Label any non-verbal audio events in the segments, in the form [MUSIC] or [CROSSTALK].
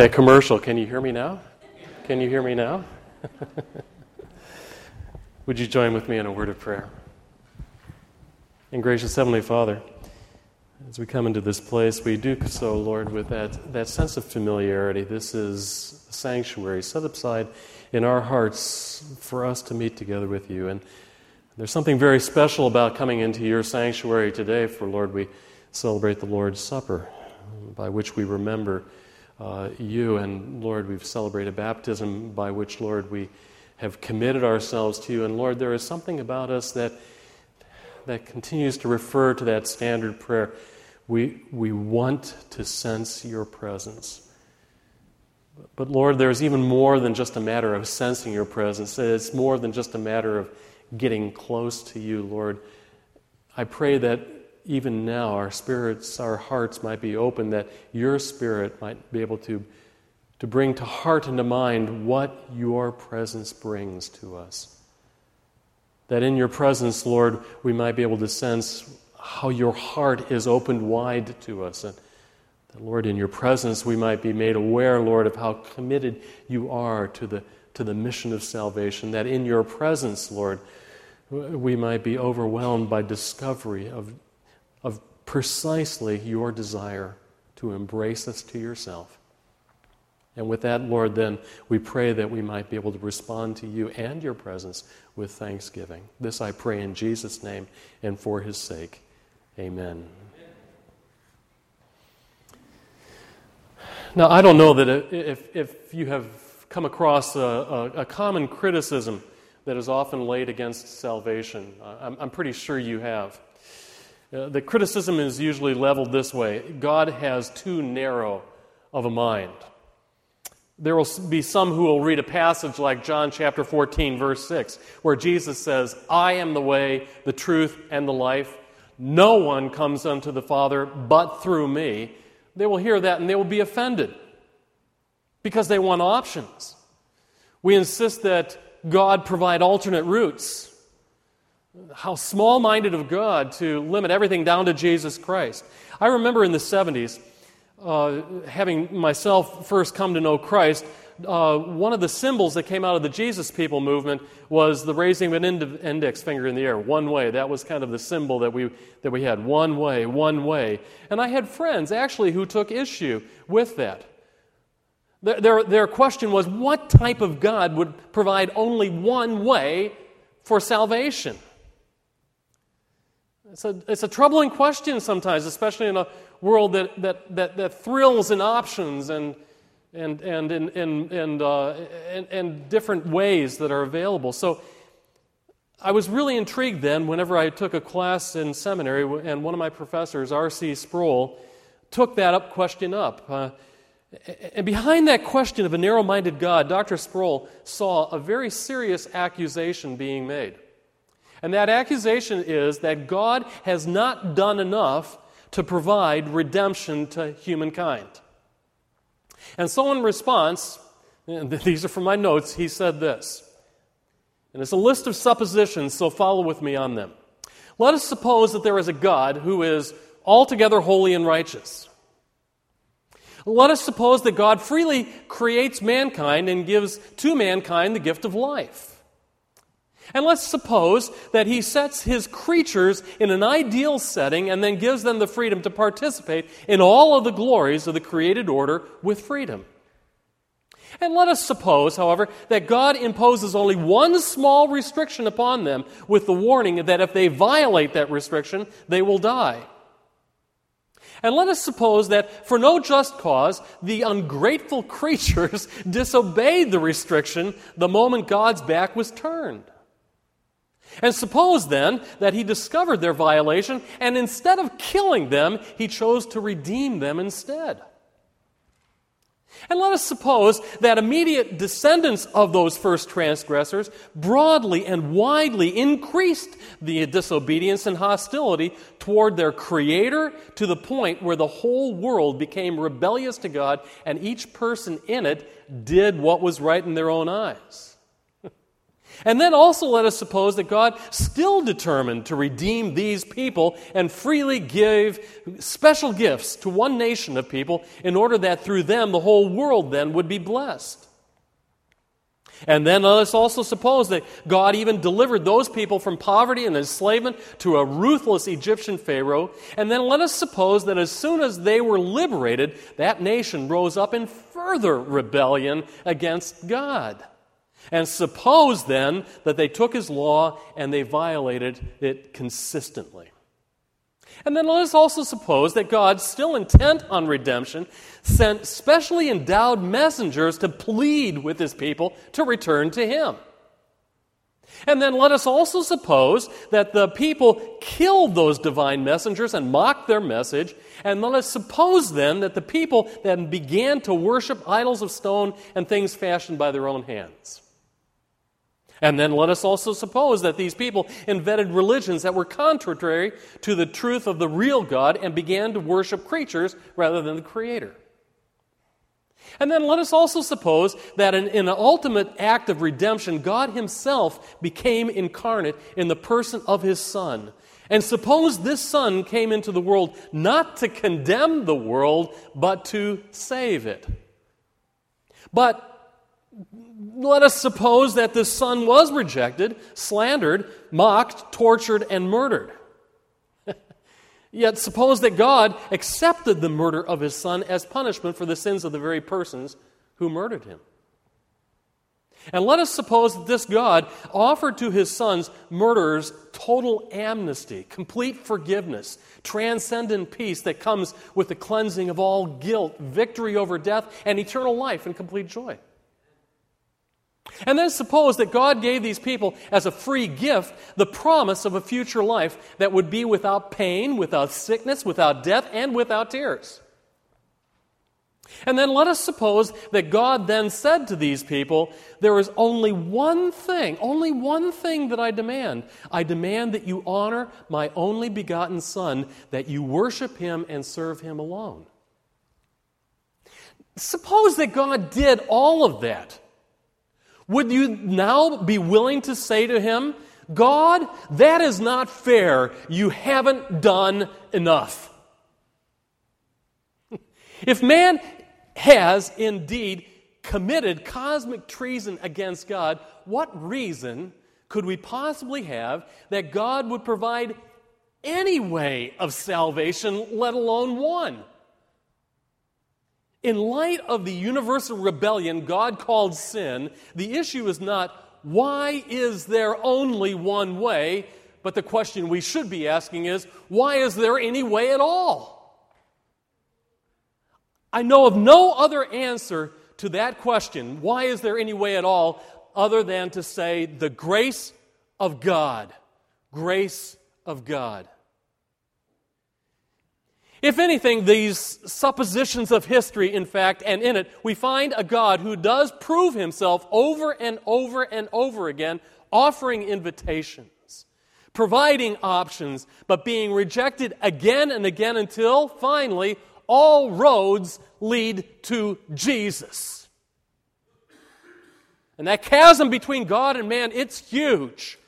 That commercial, can you hear me now? Can you hear me now? [LAUGHS] Would you join with me in a word of prayer? And gracious Heavenly Father, as we come into this place, we do so, Lord, with that, that sense of familiarity. This is a sanctuary set aside in our hearts for us to meet together with you. And there's something very special about coming into your sanctuary today, for, Lord, we celebrate the Lord's Supper, by which we remember uh, you. And, Lord, we've celebrated baptism, by which, Lord, we have committed ourselves to you. And, Lord, there is something about us that, that continues to refer to that standard prayer. We, we want to sense your presence. But Lord, there's even more than just a matter of sensing your presence. It's more than just a matter of getting close to you, Lord. I pray that even now our spirits, our hearts might be open, that your spirit might be able to, to bring to heart and to mind what your presence brings to us. That in your presence, Lord, we might be able to sense how your heart is opened wide to us. And that, Lord, in your presence, we might be made aware, Lord, of how committed you are to the, to the mission of salvation. That in your presence, Lord, we might be overwhelmed by discovery of, precisely your desire to embrace us to yourself. And with that, Lord, then we pray that we might be able to respond to you and your presence with thanksgiving. This I pray in Jesus' name and for his sake. Amen. Now, I don't know that if, if you have come across a, a, a common criticism that is often laid against salvation. I'm, I'm pretty sure you have. Uh, the criticism is usually leveled this way God has too narrow of a mind. There will be some who will read a passage like John chapter 14, verse 6, where Jesus says, I am the way, the truth, and the life. No one comes unto the Father but through me. They will hear that and they will be offended because they want options. We insist that God provide alternate routes. How small minded of God to limit everything down to Jesus Christ. I remember in the 70s, uh, having myself first come to know Christ, uh, one of the symbols that came out of the Jesus People movement was the raising of an index finger in the air, one way. That was kind of the symbol that we, that we had one way, one way. And I had friends actually who took issue with that. Their, their question was what type of God would provide only one way for salvation? It's a, it's a troubling question sometimes, especially in a world that, that, that, that thrills in options and, and, and, and, and, and, uh, and, and different ways that are available. So I was really intrigued then whenever I took a class in seminary, and one of my professors, R.C. Sproul, took that up question up. Uh, and behind that question of a narrow minded God, Dr. Sproul saw a very serious accusation being made. And that accusation is that God has not done enough to provide redemption to humankind. And so, in response, these are from my notes, he said this. And it's a list of suppositions, so follow with me on them. Let us suppose that there is a God who is altogether holy and righteous. Let us suppose that God freely creates mankind and gives to mankind the gift of life. And let's suppose that he sets his creatures in an ideal setting and then gives them the freedom to participate in all of the glories of the created order with freedom. And let us suppose, however, that God imposes only one small restriction upon them with the warning that if they violate that restriction, they will die. And let us suppose that for no just cause, the ungrateful [LAUGHS] creatures disobeyed the restriction the moment God's back was turned. And suppose then that he discovered their violation, and instead of killing them, he chose to redeem them instead. And let us suppose that immediate descendants of those first transgressors broadly and widely increased the disobedience and hostility toward their Creator to the point where the whole world became rebellious to God and each person in it did what was right in their own eyes. And then also let us suppose that God still determined to redeem these people and freely give special gifts to one nation of people in order that through them the whole world then would be blessed. And then let us also suppose that God even delivered those people from poverty and enslavement to a ruthless Egyptian Pharaoh. And then let us suppose that as soon as they were liberated, that nation rose up in further rebellion against God. And suppose then that they took his law and they violated it consistently. And then let us also suppose that God, still intent on redemption, sent specially endowed messengers to plead with his people to return to him. And then let us also suppose that the people killed those divine messengers and mocked their message. And let us suppose then that the people then began to worship idols of stone and things fashioned by their own hands. And then let us also suppose that these people invented religions that were contrary to the truth of the real God and began to worship creatures rather than the Creator. And then let us also suppose that in, in, an ultimate act of redemption, God Himself became incarnate in the person of His Son. And suppose this Son came into the world not to condemn the world, but to save it. But let us suppose that the Son was rejected, slandered, mocked, tortured, and murdered. [LAUGHS] Yet suppose that God accepted the murder of his Son as punishment for the sins of the very persons who murdered him. And let us suppose that this God offered to his son's murderers total amnesty, complete forgiveness, transcendent peace that comes with the cleansing of all guilt, victory over death, and eternal life and complete joy. And then suppose that God gave these people as a free gift the promise of a future life that would be without pain, without sickness, without death, and without tears. And then let us suppose that God then said to these people, There is only one thing, only one thing that I demand. I demand that you honor my only begotten Son, that you worship him and serve him alone. Suppose that God did all of that. Would you now be willing to say to him, God, that is not fair. You haven't done enough. if man has indeed committed cosmic treason against God, what reason could we possibly have that God would provide any way of salvation, let alone one? In light of the universal rebellion God called sin, the issue is not why is there only one way, but the question we should be asking is why is there any way at all? I know of no other answer to that question, why is there any way at all, other than to say the grace of God. Grace of God. If anything, these suppositions of history, in fact, and in it, we find a God who does prove himself over and over and over again, offering invitations, providing options, but being rejected again and again until finally all roads lead to Jesus. And that chasm between God and man, it's huge.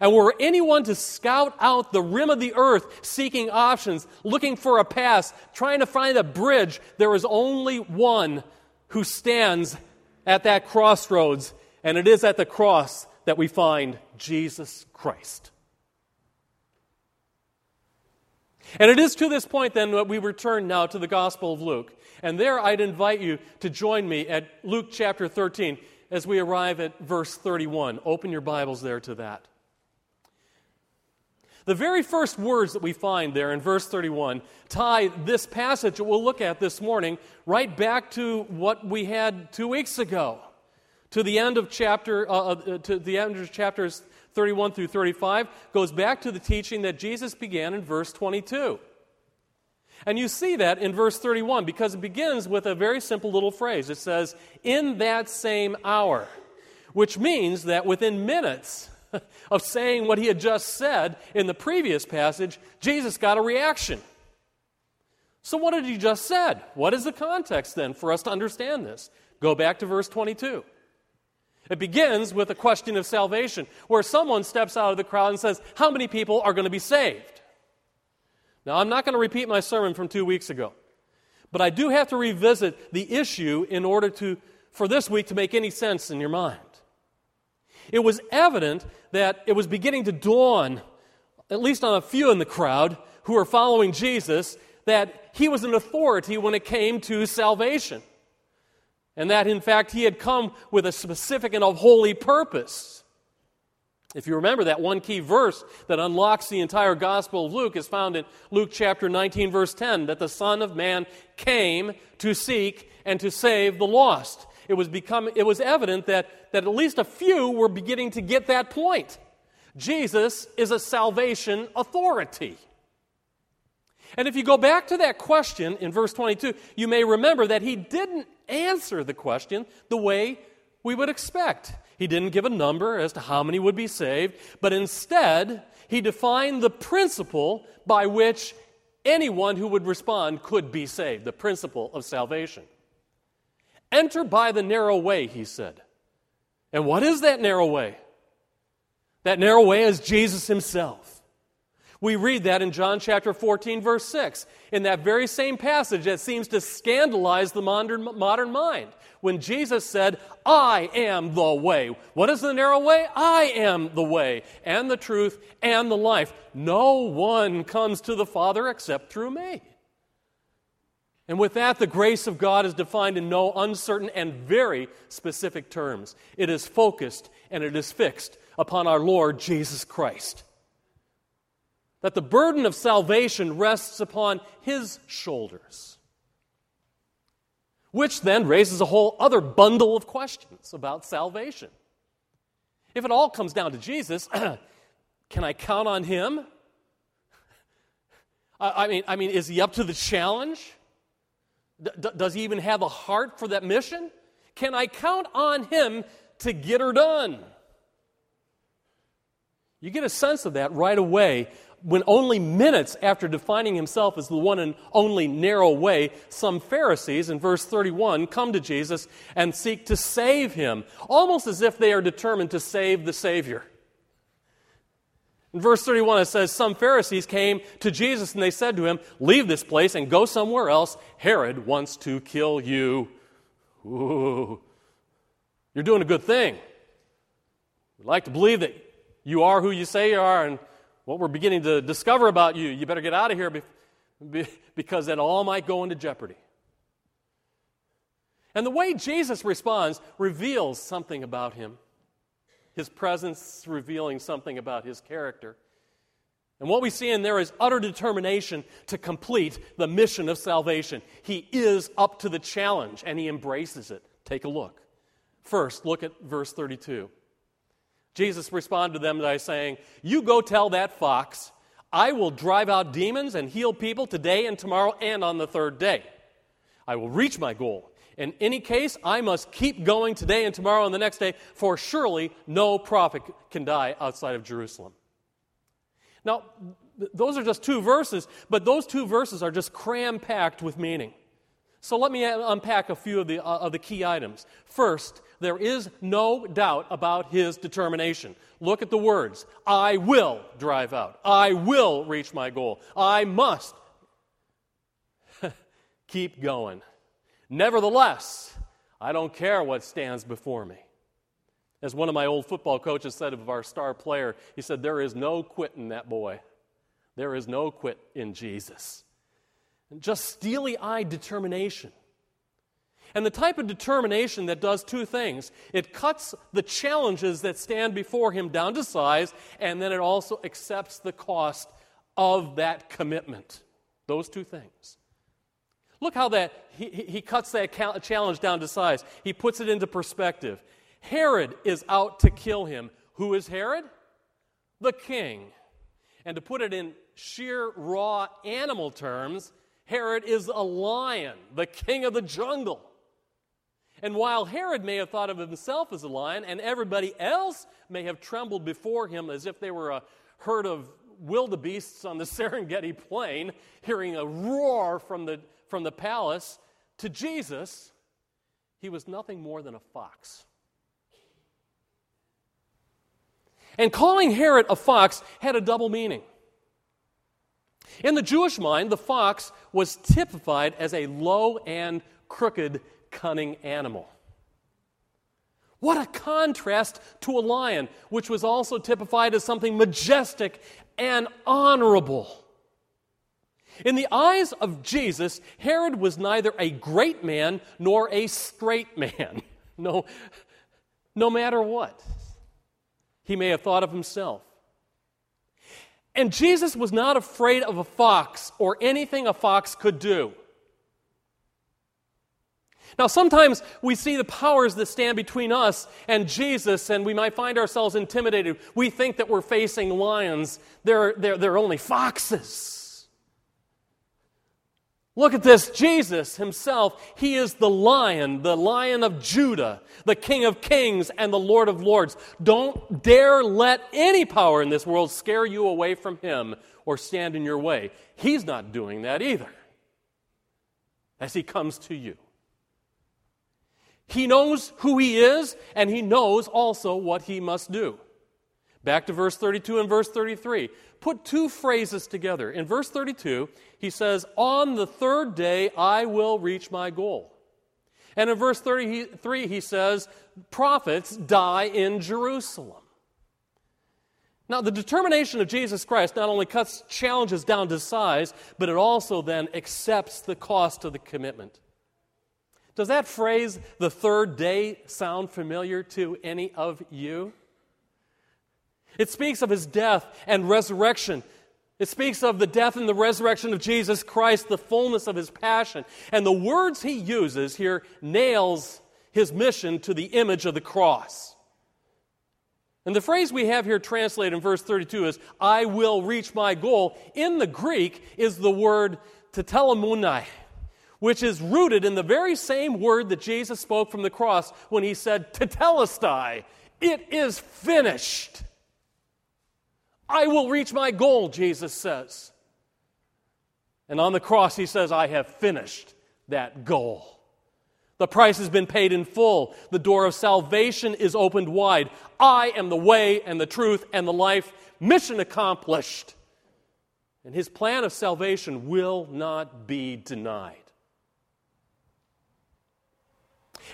And were anyone to scout out the rim of the earth seeking options, looking for a pass, trying to find a bridge, there is only one who stands at that crossroads, and it is at the cross that we find Jesus Christ. And it is to this point then that we return now to the Gospel of Luke. And there I'd invite you to join me at Luke chapter 13 as we arrive at verse 31. Open your Bibles there to that. The very first words that we find there in verse 31 tie this passage that we'll look at this morning right back to what we had two weeks ago, to the end of chapter, uh, uh to the end of chapters 31 through 35, goes back to the teaching that Jesus began in verse 22. And you see that in verse 31 because it begins with a very simple little phrase. It says, in that same hour, which means that within minutes, [LAUGHS] of saying what he had just said in the previous passage, Jesus got a reaction. So, what had he just said? What is the context then for us to understand this? Go back to verse 22. It begins with a question of salvation, where someone steps out of the crowd and says, How many people are going to be saved? Now, I'm not going to repeat my sermon from two weeks ago, but I do have to revisit the issue in order to, for this week to make any sense in your mind. It was evident that it was beginning to dawn, at least on a few in the crowd who were following Jesus, that he was an authority when it came to salvation. And that, in fact, he had come with a specific and a holy purpose. If you remember, that one key verse that unlocks the entire Gospel of Luke is found in Luke chapter 19, verse 10, that the Son of Man came to seek and to save the lost. It was, become, it was evident that, that at least a few were beginning to get that point. Jesus is a salvation authority. And if you go back to that question in verse 22, you may remember that he didn't answer the question the way we would expect. He didn't give a number as to how many would be saved, but instead, he defined the principle by which anyone who would respond could be saved, the principle of salvation. Enter by the narrow way, he said. And what is that narrow way? That narrow way is Jesus himself. We read that in John chapter 14, verse 6, in that very same passage that seems to scandalize the modern, modern mind. When Jesus said, I am the way. What is the narrow way? I am the way, and the truth, and the life. No one comes to the Father except through me. And with that, the grace of God is defined in no uncertain and very specific terms. It is focused and it is fixed upon our Lord Jesus Christ that the burden of salvation rests upon his shoulders. Which then raises a whole other bundle of questions about salvation. If it all comes down to Jesus, [CLEARS THROAT] can I count on him? [LAUGHS] I, mean, I mean, is he up to the challenge? D- does he even have a heart for that mission? Can I count on him to get her done? You get a sense of that right away when only minutes after defining himself as the one and only narrow way, some Pharisees in verse 31 come to Jesus and seek to save him, almost as if they are determined to save the Savior. In verse 31, it says, Some Pharisees came to Jesus and they said to him, Leave this place and go somewhere else. Herod wants to kill you. Ooh, you're doing a good thing. We'd like to believe that you are who you say you are, and what we're beginning to discover about you, you better get out of here because that all might go into jeopardy. And the way Jesus responds reveals something about him. His presence revealing something about his character. And what we see in there is utter determination to complete the mission of salvation. He is up to the challenge and he embraces it. Take a look. First, look at verse 32. Jesus responded to them by saying, You go tell that fox, I will drive out demons and heal people today and tomorrow and on the third day. I will reach my goal. In any case, I must keep going today and tomorrow and the next day, for surely no prophet can die outside of Jerusalem. Now, those are just two verses, but those two verses are just cram packed with meaning. So let me unpack a few of the, uh, of the key items. First, there is no doubt about his determination. Look at the words I will drive out, I will reach my goal, I must [LAUGHS] keep going. Nevertheless, I don't care what stands before me. As one of my old football coaches said of our star player, he said, There is no quit in that boy. There is no quit in Jesus. And just steely eyed determination and the type of determination that does two things it cuts the challenges that stand before him down to size, and then it also accepts the cost of that commitment. Those two things. Look how that he, he cuts that challenge down to size. He puts it into perspective. Herod is out to kill him. Who is Herod? The king. And to put it in sheer raw animal terms, Herod is a lion, the king of the jungle. And while Herod may have thought of himself as a lion, and everybody else may have trembled before him as if they were a herd of wildebeests on the [LAUGHS] Serengeti plain, hearing a roar from the, from the palace, to Jesus, he was nothing more than a fox. And calling Herod a fox had a double meaning. In the Jewish mind, the fox was typified as a low and crooked, cunning animal. What a contrast to a lion, which was also typified as something majestic and honorable. In the eyes of Jesus, Herod was neither a great man nor a straight man. [LAUGHS] No, no matter what he may have thought of himself. And Jesus was not afraid of a fox or anything a fox could do. Now, sometimes we see the powers that stand between us and Jesus, and we might find ourselves intimidated. We think that we're facing lions, they're, they're, they're only foxes. Look at this Jesus himself, he is the lion, the lion of Judah, the king of kings, and the lord of lords. Don't dare let any power in this world scare you away from him or stand in your way. He's not doing that either as he comes to you. He knows who he is, and he knows also what he must do. Back to verse 32 and verse 33. Put two phrases together. In verse 32, he says, On the third day I will reach my goal. And in verse 33, he says, Prophets die in Jerusalem. Now, the determination of Jesus Christ not only cuts challenges down to size, but it also then accepts the cost of the commitment. Does that phrase, the third day, sound familiar to any of you? It speaks of his death and resurrection. It speaks of the death and the resurrection of Jesus Christ, the fullness of his passion. And the words he uses here nails his mission to the image of the cross. And the phrase we have here translated in verse 32 is, I will reach my goal, in the Greek is the word tetelestai, which is rooted in the very same word that Jesus spoke from the cross when he said, tetelestai, it is finished. I will reach my goal, Jesus says. And on the cross, he says, I have finished that goal. The price has been paid in full. The door of salvation is opened wide. I am the way and the truth and the life. Mission accomplished. And his plan of salvation will not be denied.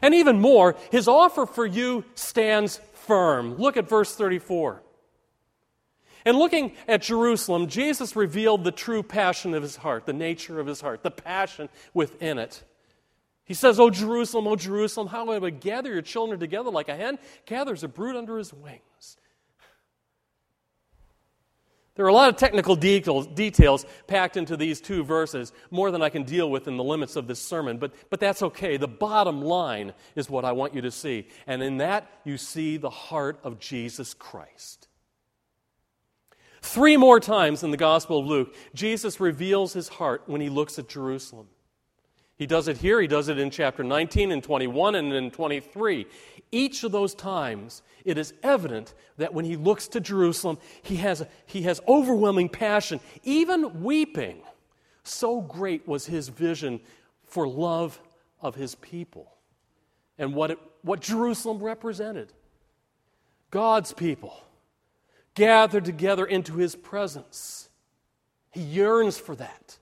And even more, his offer for you stands firm. Look at verse 34. And looking at Jerusalem, Jesus revealed the true passion of his heart, the nature of his heart, the passion within it. He says, O Jerusalem, O Jerusalem, how I would gather your children together like a hen gathers a brood under his wings. There are a lot of technical details, details, packed into these two verses, more than I can deal with in the limits of this sermon, but, but that's okay. The bottom line is what I want you to see. And in that, you see the heart of Jesus Christ. Three more times in the Gospel of Luke, Jesus reveals his heart when he looks at Jerusalem. He does it here, he does it in chapter 19 and 21 and in 23. Each of those times, it is evident that when he looks to Jerusalem, he has, he has overwhelming passion, even weeping. So great was his vision for love of his people and what, it, what Jerusalem represented God's people gathered together into his presence. He yearns for that.